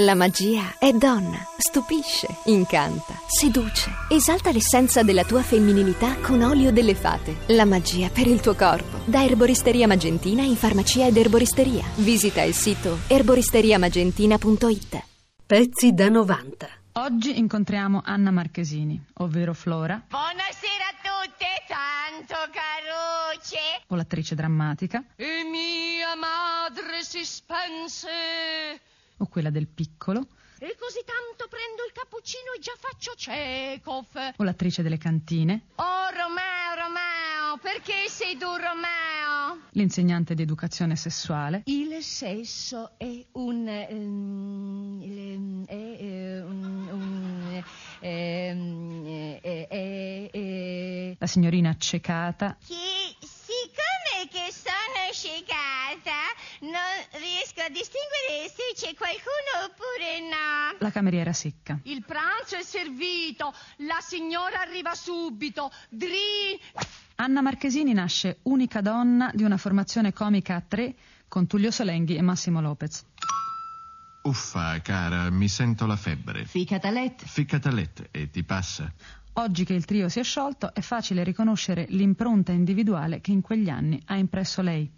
La magia è donna, stupisce, incanta, seduce, esalta l'essenza della tua femminilità con olio delle fate. La magia per il tuo corpo. Da Erboristeria Magentina in farmacia ed erboristeria. Visita il sito erboristeriamagentina.it. Pezzi da 90. Oggi incontriamo Anna Marchesini, ovvero Flora, Buonasera a tutte, tanto carucce. o l'attrice drammatica, E mia madre si spense. O quella del piccolo, E così tanto prendo il cappuccino e già faccio Chekhov. o l'attrice delle cantine, Oh Romeo, Romeo, perché sei tu Romeo? l'insegnante di educazione sessuale, Il sesso è un. ehm, il- è, eh, un. un ehm, è- è- è- la signorina accecata, Che siccome che sono scicata, non riesco a distinguere se c'è qualcuno oppure no. la cameriera secca. Il pranzo è servito, la signora arriva subito. Dri. Anna Marchesini nasce unica donna di una formazione comica a tre con Tullio Solenghi e Massimo Lopez. Uffa, cara, mi sento la febbre. Ficatalet. Ficcata a letto e ti passa. Oggi che il trio si è sciolto è facile riconoscere l'impronta individuale che in quegli anni ha impresso lei.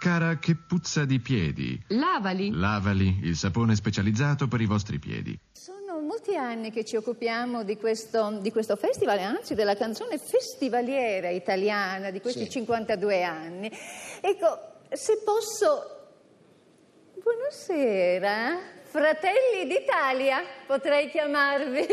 Cara, che puzza di piedi. Lavali. Lavali, il sapone specializzato per i vostri piedi. Sono molti anni che ci occupiamo di questo, di questo festival, anzi della canzone festivaliera italiana di questi 52 anni. Ecco, se posso... Buonasera. Fratelli d'Italia, potrei chiamarvi.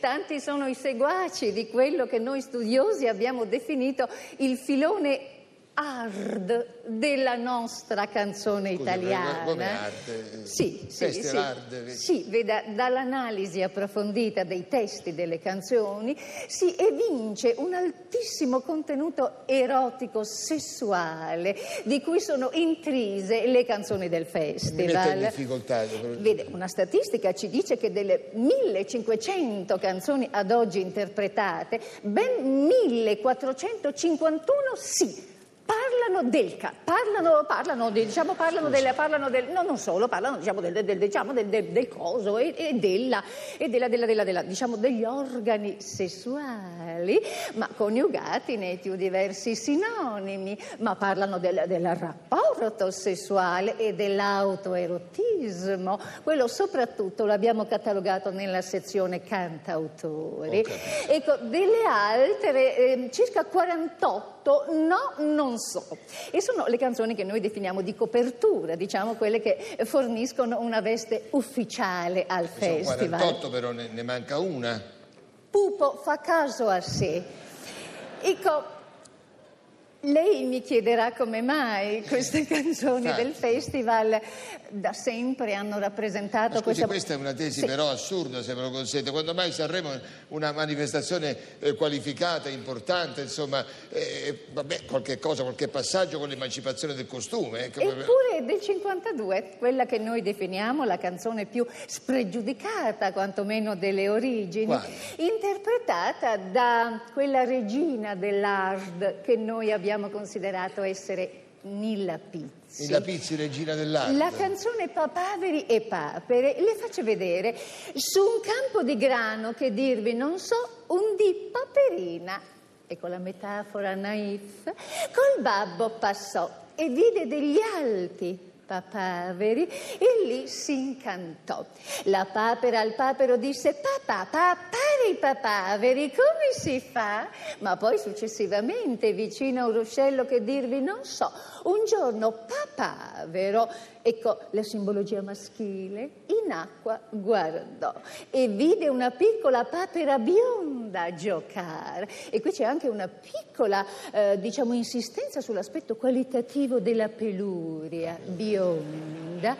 Tanti sono i seguaci di quello che noi studiosi abbiamo definito il filone hard della nostra canzone Scusi, italiana. come- hard? Sì, sì, sì. hard? Sì, veda, dall'analisi approfondita dei testi delle canzoni si evince un altissimo contenuto erotico sessuale di cui sono intrise le canzoni del Mi festival. difficoltà. Vede, una statistica ci dice che delle 1500 canzoni ad oggi interpretate, ben 1451 sì. Parlano del, parlano, parlano, di- diciamo, parlano, del, parlano del, no, non solo, parlano diciamo, del, del- diciamo, del, del- coso e, e della, e della, della, della, diciamo, degli organi sessuali, ma coniugati nei più diversi sinonimi, ma parlano del, del rapporto sessuale e dell'autoerotismo. Quello soprattutto l'abbiamo catalogato nella sezione cantautori. Ecco, delle altre, ehm, circa 48, no, non so. E sono le canzoni che noi definiamo di copertura, diciamo quelle che forniscono una veste ufficiale al Sono festival. 48 però ne, ne manca una. Pupo fa caso a sé. Ecco, lei mi chiederà come mai queste canzoni Infatti. del festival da sempre hanno rappresentato scusi, questa... questa è una tesi Sì. però assurda, se me lo consente. Quando mai Sanremo è una manifestazione eh, qualificata, importante, insomma, eh, vabbè, qualche cosa, qualche passaggio con l'emancipazione del costume. eh, come- Eppure del 52, quella che noi definiamo la canzone più spregiudicata, quantomeno delle origini, Quale? interpretata da quella regina dell'hard che noi abbiamo considerato essere Nilla Pizzi. La Pizzi, regina dell'arte. La canzone Papaveri e Papere, le faccio vedere, su un campo di grano che dirvi non so, un di paperina, ecco la metafora naif, col babbo passò e vide degli alti papaveri e lì si incantò. La papera al papero disse papà, papare i papaveri, come si fa? Ma poi successivamente vicino a un ruscello che dirvi non so, un giorno papavero, ecco la simbologia maschile, in acqua guardò e vide una piccola papera bionda giocare. E qui c'è anche una piccola, eh, diciamo, insistenza sull'aspetto qualitativo della peluria bionda.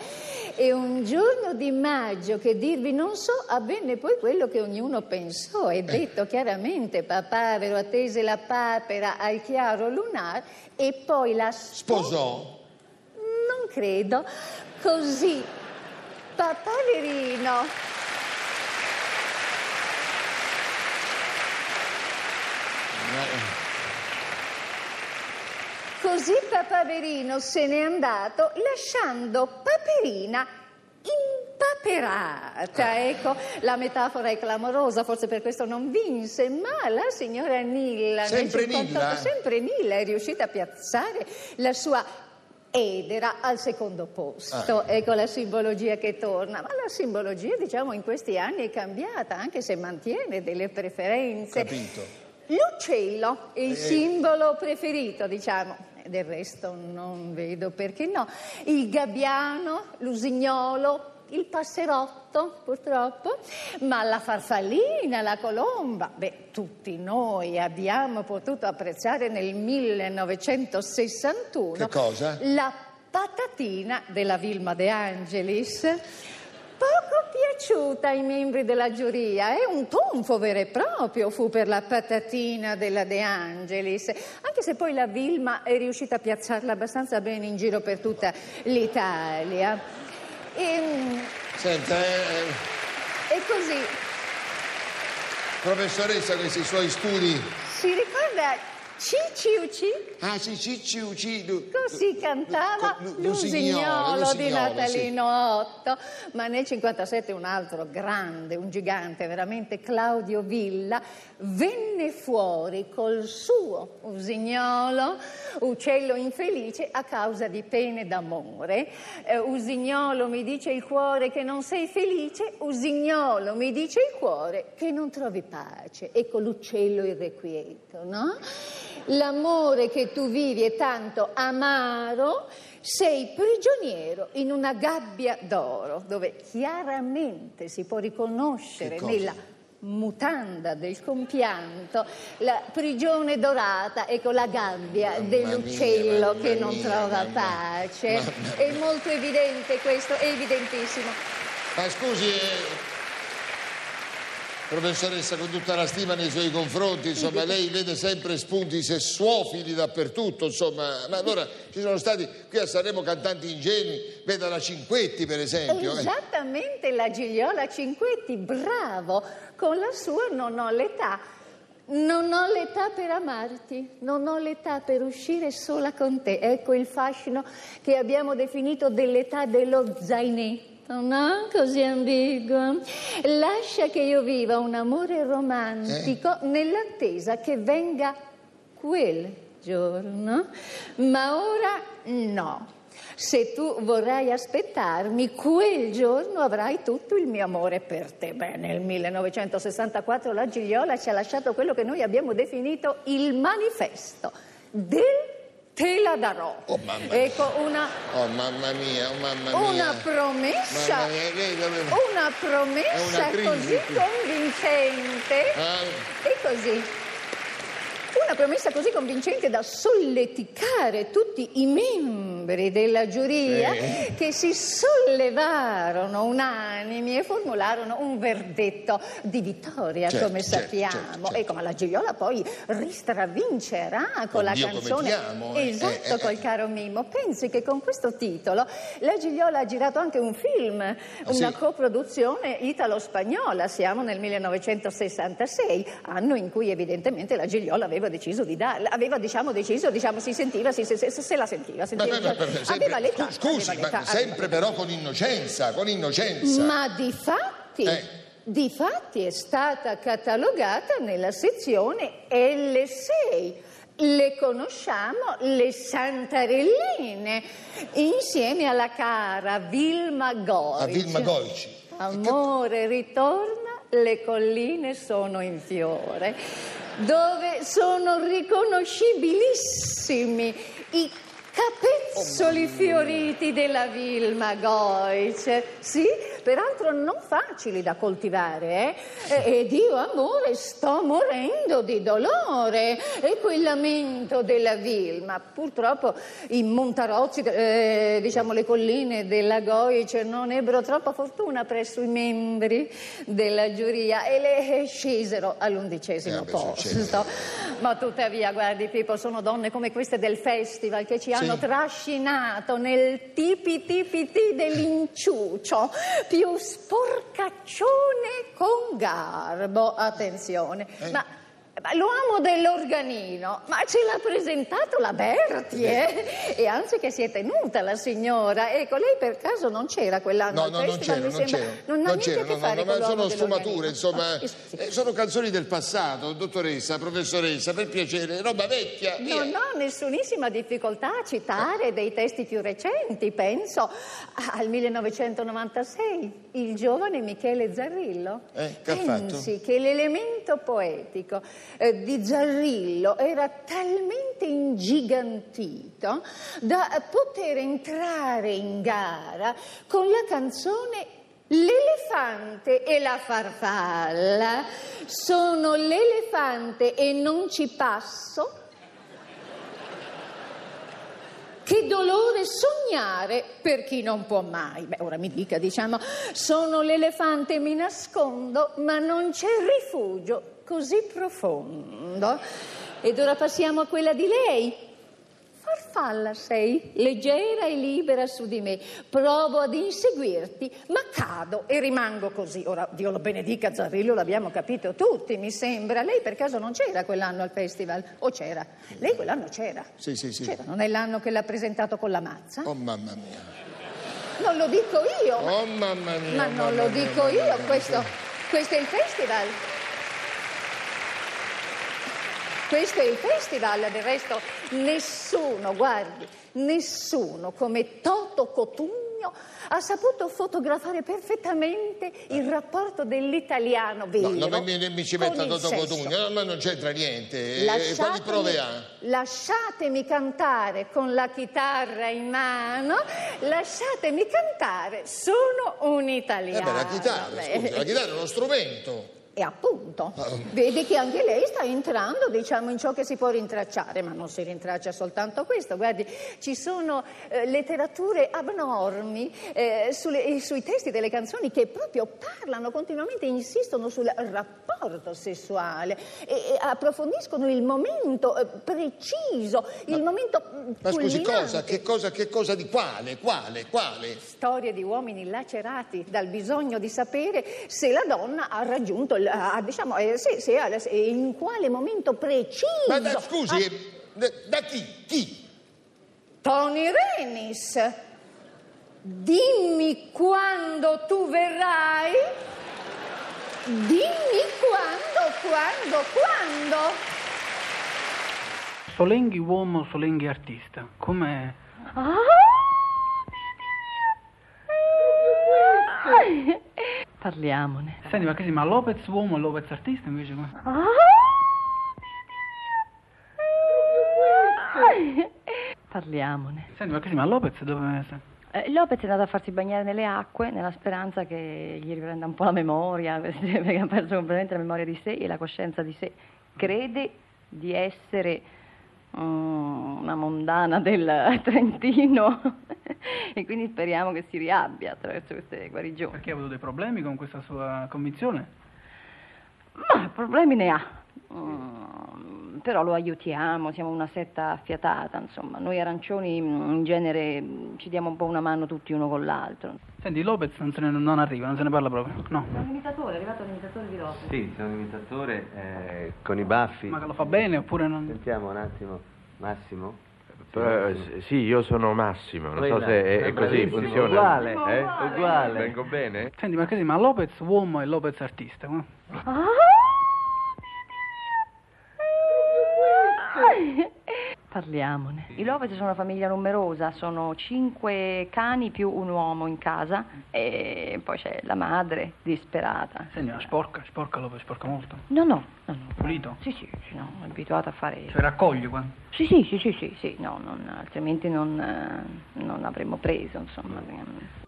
E un giorno di maggio, che dirvi non so, avvenne poi quello che ognuno pensò e detto chiaramente, papavero attese la papera al chiaro lunar e poi la sposò. Sposò. Non credo. Così, papaverino. Così Papaverino se n'è andato lasciando Paperina impaperata dinerata, ecco, la metafora è clamorosa, forse per questo non vinse, ma la signora Nilla, Sempre 58 Nilla? sempre Nilla è riuscita a piazzare la sua edera al secondo posto, Ah. ecco la simbologia che torna, ma la simbologia diciamo in questi anni è cambiata, anche se mantiene delle preferenze. Capito. L'uccello è il Eh. simbolo preferito, diciamo. Del resto non vedo perché no. Il gabbiano, l'usignolo, il passerotto, purtroppo, ma la farfallina, la colomba, beh, tutti noi abbiamo potuto apprezzare nel 1961 Che cosa? la patatina della Vilma De Angelis. Poco piaciuta ai membri della giuria, è un tonfo vero e proprio fu per la patatina della De Angelis, anche se poi la Vilma è riuscita a piazzarla abbastanza bene in giro per tutta l'Italia. E, Senta, eh, e così professoressa, questi suoi studi. si ricorda Cicci Ucci? Ah, sì, Cicci Uccidu. Così cantava Lu- L'usignolo di Natalino Otto, ma nel 57 un altro grande, un gigante veramente, Claudio Villa, venne fuori col suo usignolo, uccello infelice, a causa di pene d'amore. Eh, usignolo mi dice il cuore che non sei felice, usignolo mi dice il cuore che non trovi pace. Ecco l'uccello irrequieto, no? L'amore che tu vivi è tanto amaro, sei prigioniero in una gabbia d'oro, dove chiaramente si può riconoscere nella mutanda del compianto la prigione dorata, ecco la gabbia Mamma dell'uccello mia, che non mia, trova mamma- pace. mamma- È molto evidente questo, è evidentissimo. Ma scusi, eh, professoressa, con tutta la stima nei suoi confronti, insomma, lei vede sempre spunti sessuofili dappertutto, insomma, ma allora ci sono stati qui a Sanremo cantanti ingenui, veda la Cinquetti per esempio. eh. Esattamente la Gigliola Cinquetti, bravo, con la sua non ho l'età. Non ho l'età per amarti, non ho l'età per uscire sola con te. Ecco il fascino che abbiamo definito dell'età dello zainetto, no? Così ambiguo. Lascia che io viva un amore romantico nell'attesa che venga quel giorno, ma ora no. Se tu vorrai aspettarmi, quel giorno avrai tutto il mio amore per te. Beh, nel 1964 la Gigliola ci ha lasciato quello che noi abbiamo definito il manifesto del te la darò. Oh, ecco una, Oh mamma mia, oh mamma mia. una promessa, Mamma mia, lei doveva- una promessa una così convincente. Ah, E così. Una promessa così convincente da solleticare tutti i membri della giuria Sì. che si sollevarono unanimi e formularono un verdetto di vittoria, Certo, come certo, sappiamo. certo, certo. Ecco, ma la Gigliola poi ristravincerà con la Oddio, come canzone. ti amo, eh, Esatto, eh, eh, col eh. caro Mimmo. Pensi che con questo titolo la Gigliola ha girato anche un film, una Ah, sì? coproduzione italo-spagnola, siamo nel 1966, anno in cui evidentemente la Gigliola aveva deciso di darla, aveva diciamo deciso, diciamo si sentiva, si- se, se- se la sentiva, sentiva ma- ma- ma- sempre- aveva l'età, scu- scusi, ma sempre però con innocenza, con innocenza. ma di fatti, Eh. di fatti è stata catalogata nella sezione L6. Le conosciamo, le Santarelline, insieme alla cara Vilma Goic. A Vilma Goici. Amore ritorna, le colline sono in fiore, dove sono riconoscibilissimi i capezzoli fioriti della Vilma Goic. Sì, peraltro non facili da coltivare, eh? Ed io, amore, sto morendo di dolore. E quel lamento della Vilma. Purtroppo i Montarozzi, eh, diciamo le colline della Goic, non ebbero troppa fortuna presso i membri della giuria e le scesero all'undicesimo Eh, posto. Ma tuttavia, guardi Pippo, sono donne come queste del festival che ci hanno trascinato nel tipi tipi ti dell'inciucio, più sporcaccione con garbo. Attenzione, Eh. ma Ma l'uomo dell'organino, ma ce l'ha presentato la Berti, eh? E anzi che si è tenuta la signora. Ecco, lei per caso non c'era quell'anno No, no, non mi non c'ero. Non ha Non niente a che no, fare no, sono sfumature, insomma, Ah, sì, sì. eh, sono canzoni del passato, dottoressa, professoressa, per piacere, roba vecchia. via. Non ho nessunissima difficoltà a citare dei testi più recenti, penso al 1996, il giovane Michele Zarrillo. Eh, che Pensi che l'elemento poetico eh, di Zarrillo era talmente ingigantito da poter entrare in gara con la canzone L'elefante e la farfalla sono l'elefante e non ci passo. Che dolore sognare per chi non può mai. Beh, ora mi dica, diciamo, sono l'elefante e mi nascondo, ma non c'è rifugio così profondo. Ed ora passiamo a quella di lei. Farfalla sei, leggera e libera su di me. Provo ad inseguirti, ma cado e rimango così. Ora, Dio lo benedica, Zarrillo, l'abbiamo capito tutti, mi sembra. Lei per caso non c'era quell'anno al festival? O c'era? Lei quell'anno c'era? Sì, sì, sì. C'era, non è l'anno che l'ha presentato con la mazza? Oh mamma mia. Non lo dico io, ma, Oh mamma mia. ma non mamma lo mia, dico mamma io, mia. questo, questo è il festival. Questo è il festival, del resto nessuno, guardi, nessuno come Toto Cotugno ha saputo fotografare perfettamente il rapporto dell'italiano vero No, non mi, mi ci metta il Toto. Cotugno, no, ma non c'entra niente. E- e Lasciatemi, quali prove ha? lasciatemi cantare con la chitarra in mano, lasciatemi cantare, sono un Eh italiano. beh, la chitarra, Beh, scusi, la chitarra è uno strumento. E appunto, vedi che anche lei sta entrando, diciamo, in ciò che si può rintracciare, ma non si rintraccia soltanto questo. Guardi, ci sono eh, letterature abnormi eh, sulle- eh, sui testi delle canzoni che proprio parlano continuamente, insistono sul rapporto sessuale e, e approfondiscono il momento eh, preciso, il momento Ma scusi, cosa? Che cosa? Che cosa di quale? Quale? Quale? Storie di uomini lacerati dal bisogno di sapere se la donna ha raggiunto, il, ha, diciamo, eh, se- se in quale momento preciso. Ma da- scusi, eh, da, da chi? Chi? Tony Renis, dimmi quando tu verrai. Dimmi quando, quando, quando. Solenghi uomo, Solenghi artista. Come... Parliamone. Senti, ma che si ma Lopez uomo e Lopez artista invece come? Parliamone. Senti, ma che si ma Lopez dove... Eh, Lopez è andato a farsi bagnare nelle acque nella speranza che gli riprenda un po' la memoria, perché ha perso completamente la memoria di sé e la coscienza di sé. Crede di essere mm, una mondana del Trentino e quindi speriamo che si riabbia attraverso queste guarigioni. Perché ha avuto dei problemi con questa sua convinzione? Ma problemi ne ha. Mm, però lo aiutiamo, siamo una setta affiatata, insomma. Noi arancioni mm, in genere mm, ci diamo un po' una mano tutti uno con l'altro. Senti, Lopez non, se ne, non arriva, non se ne parla proprio, no. È un imitatore, è arrivato l'imitatore di Lopez. Sì, sono un imitatore eh, con i baffi. Ma che lo fa bene oppure non... Sentiamo un attimo, Massimo. Eh, s- sì, io sono Massimo, non so Quella, se è, è così, funziona. uguale, eh? uguale. Vengo bene? Senti, ma che si ma Lopez uomo e Lopez artista? come? Parliamone. I Lopez sono una famiglia numerosa, sono cinque cani più un uomo in casa e poi c'è la madre disperata. Senti, ma sporca, sporca Lopez, sporca molto. No, no, no, no. Pulito? Sì, sì, sì, no, è abituata a fare... Cioè raccoglie qua. Sì, sì, sì, sì, sì, sì, no, non- altrimenti non, eh, non avremmo preso, insomma.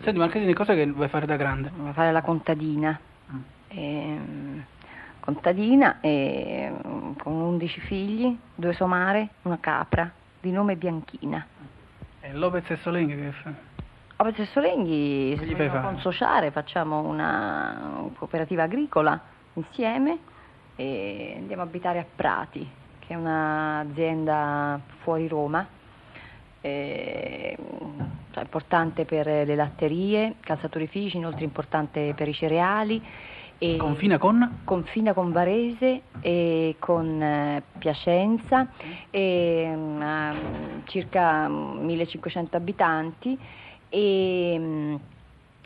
Senti, ma che di cosa che vuoi fare da grande? Vuoi fare la contadina. Ehm, contadina e, mm, con 11 figli, due somare, una capra, di nome Bianchina. E Lopez e Solenghi che fa? Lopez e Solenghi si vogliono consociare, facciamo una cooperativa agricola insieme e andiamo a abitare a Prati, che è un'azienda fuori Roma, eh, cioè importante per le latterie, calzaturifici, inoltre importante per i cereali E Confina con? confina con Varese e con eh, Piacenza, e, mm, ha circa 1500 abitanti e mm,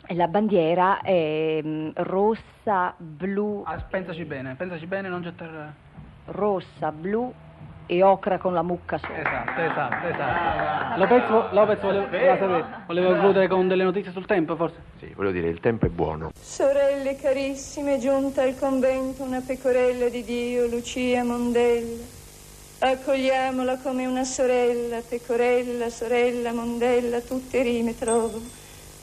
la bandiera è mm, rossa, blu, Ah, pensaci bene, pensaci bene, non gettare... rossa, blu e ocra con la mucca sopra. Esatto, esatto, esatto. Lopez, Lopez voleva, voleva sapere- voleva concludere con delle notizie sul tempo, forse? Sì, voglio dire, il tempo è buono. Sorelle carissime, è giunta al convento una pecorella di Dio, Lucia Mondella. Accogliamola come una sorella, pecorella, sorella, mondella, tutte rime trovo.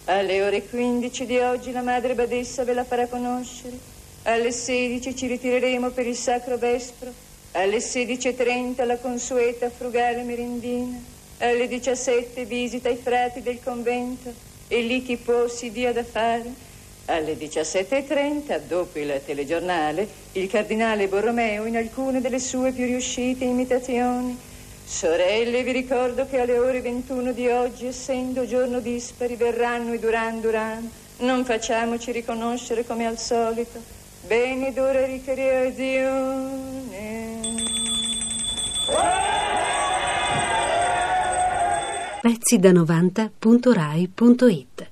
Alle ore 15 di oggi la madre badessa ve la farà conoscere. Alle 16 ci ritireremo per il sacro vespro. Alle 16.30 la consueta frugale merendina. Alle 17 visita i frati del convento e lì chi può si dia da fare. Alle 17.30, dopo il telegiornale, il cardinale Borromeo in alcune delle sue più riuscite imitazioni. Sorelle, vi ricordo che alle ore 21 di oggi, essendo giorno dispari, verranno i Duran Duran. Non facciamoci riconoscere come al solito. Bene d'ora ricreazione. Pezzi da 90.rai.it